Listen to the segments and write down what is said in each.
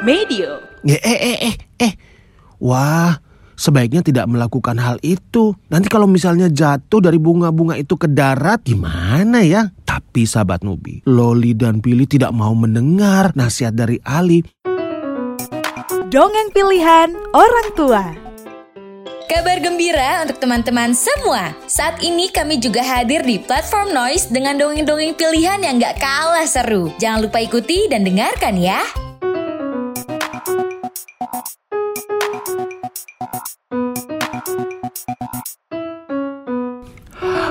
Medio. Eh, eh, eh, eh, eh. Wah, sebaiknya tidak melakukan hal itu. Nanti kalau misalnya jatuh dari bunga-bunga itu ke darat, gimana ya? Tapi sahabat Nubi, Loli dan Billy tidak mau mendengar nasihat dari Ali. Dongeng pilihan orang tua. Kabar gembira untuk teman-teman semua. Saat ini kami juga hadir di platform Noise dengan dongeng-dongeng pilihan yang gak kalah seru. Jangan lupa ikuti dan dengarkan ya.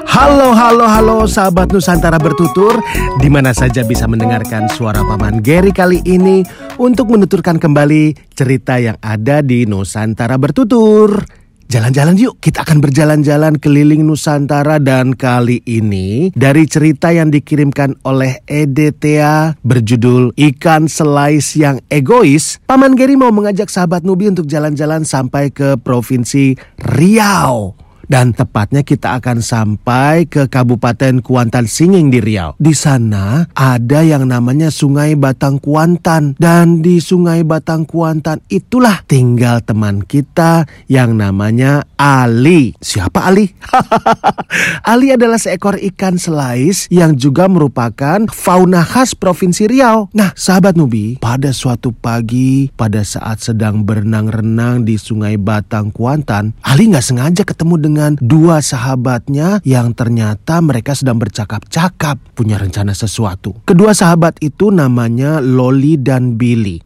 Halo, halo, halo sahabat Nusantara bertutur. Di mana saja bisa mendengarkan suara Paman Gary kali ini Untuk menuturkan kembali cerita yang ada di Nusantara bertutur. Jalan-jalan yuk, kita akan berjalan-jalan keliling Nusantara dan kali ini dari cerita yang dikirimkan oleh Edetea berjudul Ikan Selais yang Egois, Paman Gary mau mengajak sahabat Nubi untuk jalan-jalan sampai ke Provinsi Riau. Dan tepatnya kita akan sampai ke Kabupaten Kuantan Singing di Riau. Di sana ada yang namanya Sungai Batang Kuantan. Dan di Sungai Batang Kuantan itulah tinggal teman kita yang namanya Ali. Siapa Ali? Ali adalah seekor ikan selais yang juga merupakan fauna khas Provinsi Riau. Nah, sahabat Nubi, pada suatu pagi pada saat sedang berenang-renang di Sungai Batang Kuantan, Ali nggak sengaja ketemu dengan dengan dua sahabatnya yang ternyata mereka sedang bercakap-cakap punya rencana sesuatu. Kedua sahabat itu namanya Loli dan Billy.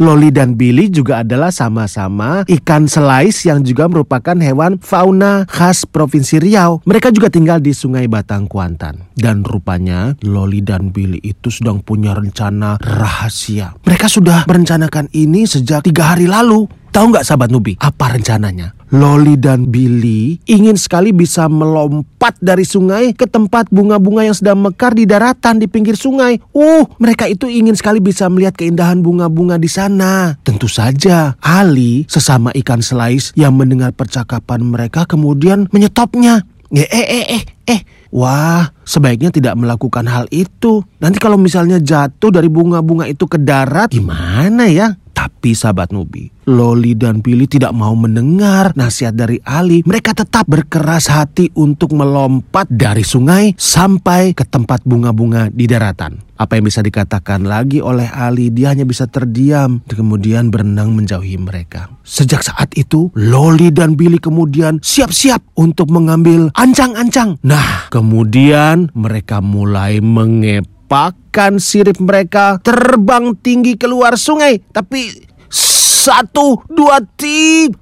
Loli dan Billy juga adalah sama-sama ikan selais yang juga merupakan hewan fauna khas Provinsi Riau. Mereka juga tinggal di Sungai Batang Kuantan. Dan rupanya Loli dan Billy itu sedang punya rencana rahasia. Mereka sudah merencanakan ini sejak tiga hari lalu. Tahu nggak sahabat Nubi, apa rencananya? Loli dan Billy ingin sekali bisa melompat dari sungai ke tempat bunga-bunga yang sedang mekar di daratan di pinggir sungai. Uh, mereka itu ingin sekali bisa melihat keindahan bunga-bunga di sana. Tentu saja, Ali sesama ikan selais yang mendengar percakapan mereka kemudian menyetopnya. Eh, eh, eh, eh, eh. Wah, sebaiknya tidak melakukan hal itu. Nanti kalau misalnya jatuh dari bunga-bunga itu ke darat, gimana ya? Tapi sahabat Nubi, Loli dan Billy tidak mau mendengar nasihat dari Ali. Mereka tetap berkeras hati untuk melompat dari sungai sampai ke tempat bunga-bunga di daratan. Apa yang bisa dikatakan lagi oleh Ali, dia hanya bisa terdiam dan kemudian berenang menjauhi mereka. Sejak saat itu, Loli dan Billy kemudian siap-siap untuk mengambil ancang-ancang. Nah, kemudian mereka mulai mengep melepakkan sirip mereka terbang tinggi keluar sungai. Tapi satu, dua, tiga,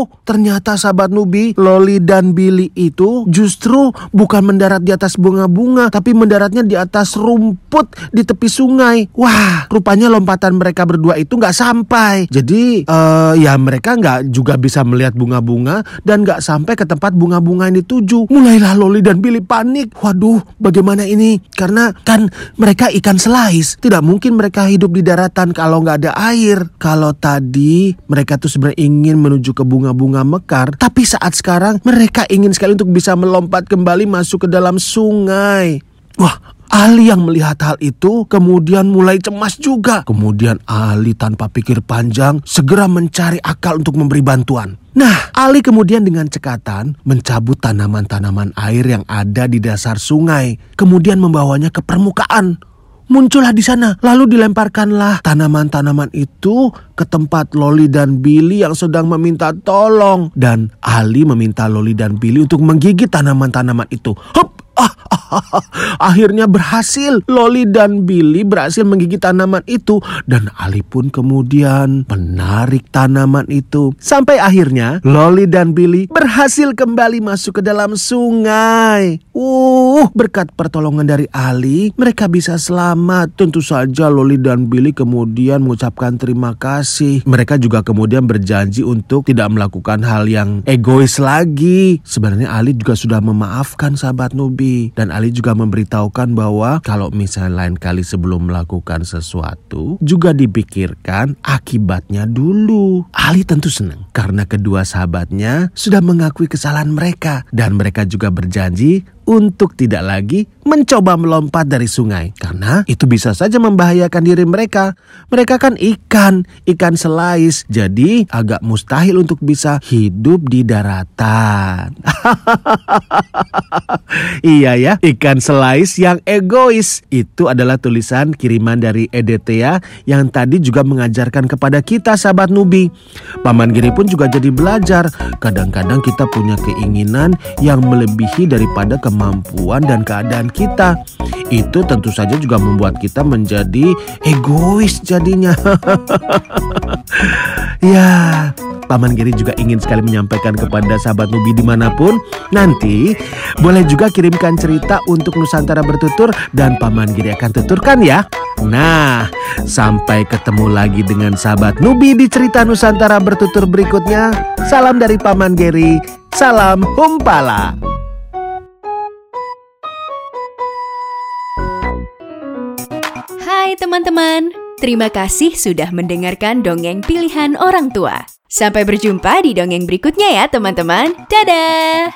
Loh, ternyata sahabat Nubi, Loli dan Billy itu justru bukan mendarat di atas bunga-bunga, tapi mendaratnya di atas rumput di tepi sungai. Wah, rupanya lompatan mereka berdua itu nggak sampai. Jadi, uh, ya mereka nggak juga bisa melihat bunga-bunga dan nggak sampai ke tempat bunga-bunga ini tuju. Mulailah Loli dan Billy panik. Waduh, bagaimana ini? Karena kan mereka ikan selais. Tidak mungkin mereka hidup di daratan kalau nggak ada air. Kalau tadi mereka tuh sebenarnya ingin menuju ke bunga-bunga mekar, tapi saat sekarang mereka ingin sekali untuk bisa melompat kembali masuk ke dalam sungai. Wah, Ali yang melihat hal itu kemudian mulai cemas juga. Kemudian Ali tanpa pikir panjang segera mencari akal untuk memberi bantuan. Nah, Ali kemudian dengan cekatan mencabut tanaman-tanaman air yang ada di dasar sungai, kemudian membawanya ke permukaan muncullah di sana. Lalu dilemparkanlah tanaman-tanaman itu ke tempat Loli dan Billy yang sedang meminta tolong. Dan Ali meminta Loli dan Billy untuk menggigit tanaman-tanaman itu. Hup! Ah, akhirnya berhasil. Loli dan Billy berhasil menggigit tanaman itu dan Ali pun kemudian menarik tanaman itu. Sampai akhirnya Loli dan Billy berhasil kembali masuk ke dalam sungai. Uh, berkat pertolongan dari Ali, mereka bisa selamat. Tentu saja Loli dan Billy kemudian mengucapkan terima kasih. Mereka juga kemudian berjanji untuk tidak melakukan hal yang egois lagi. Sebenarnya Ali juga sudah memaafkan sahabat Nubi dan Ali juga memberitahukan bahwa kalau misalnya lain kali sebelum melakukan sesuatu juga dipikirkan akibatnya dulu. Ali tentu senang karena kedua sahabatnya sudah mengakui kesalahan mereka dan mereka juga berjanji untuk tidak lagi mencoba melompat dari sungai karena itu bisa saja membahayakan diri mereka. Mereka kan ikan, ikan selais, jadi agak mustahil untuk bisa hidup di daratan. iya ya, ikan selais yang egois. Itu adalah tulisan kiriman dari Edetea yang tadi juga mengajarkan kepada kita sahabat Nubi. Paman Giri pun juga jadi belajar. Kadang-kadang kita punya keinginan yang melebihi daripada kemampuan dan keadaan kita. Itu tentu saja juga membuat kita menjadi egois jadinya. ya, Paman Giri juga ingin sekali menyampaikan kepada sahabat Nubi di mana pun. Nanti boleh juga kirimkan cerita untuk Nusantara bertutur dan Paman Giri akan tuturkan ya. Nah, sampai ketemu lagi dengan sahabat Nubi di cerita Nusantara bertutur berikutnya. Salam dari Paman Geri, salam Humpala. Hai teman-teman, terima kasih sudah mendengarkan dongeng pilihan orang tua. Sampai berjumpa di dongeng berikutnya ya teman-teman. Dadah!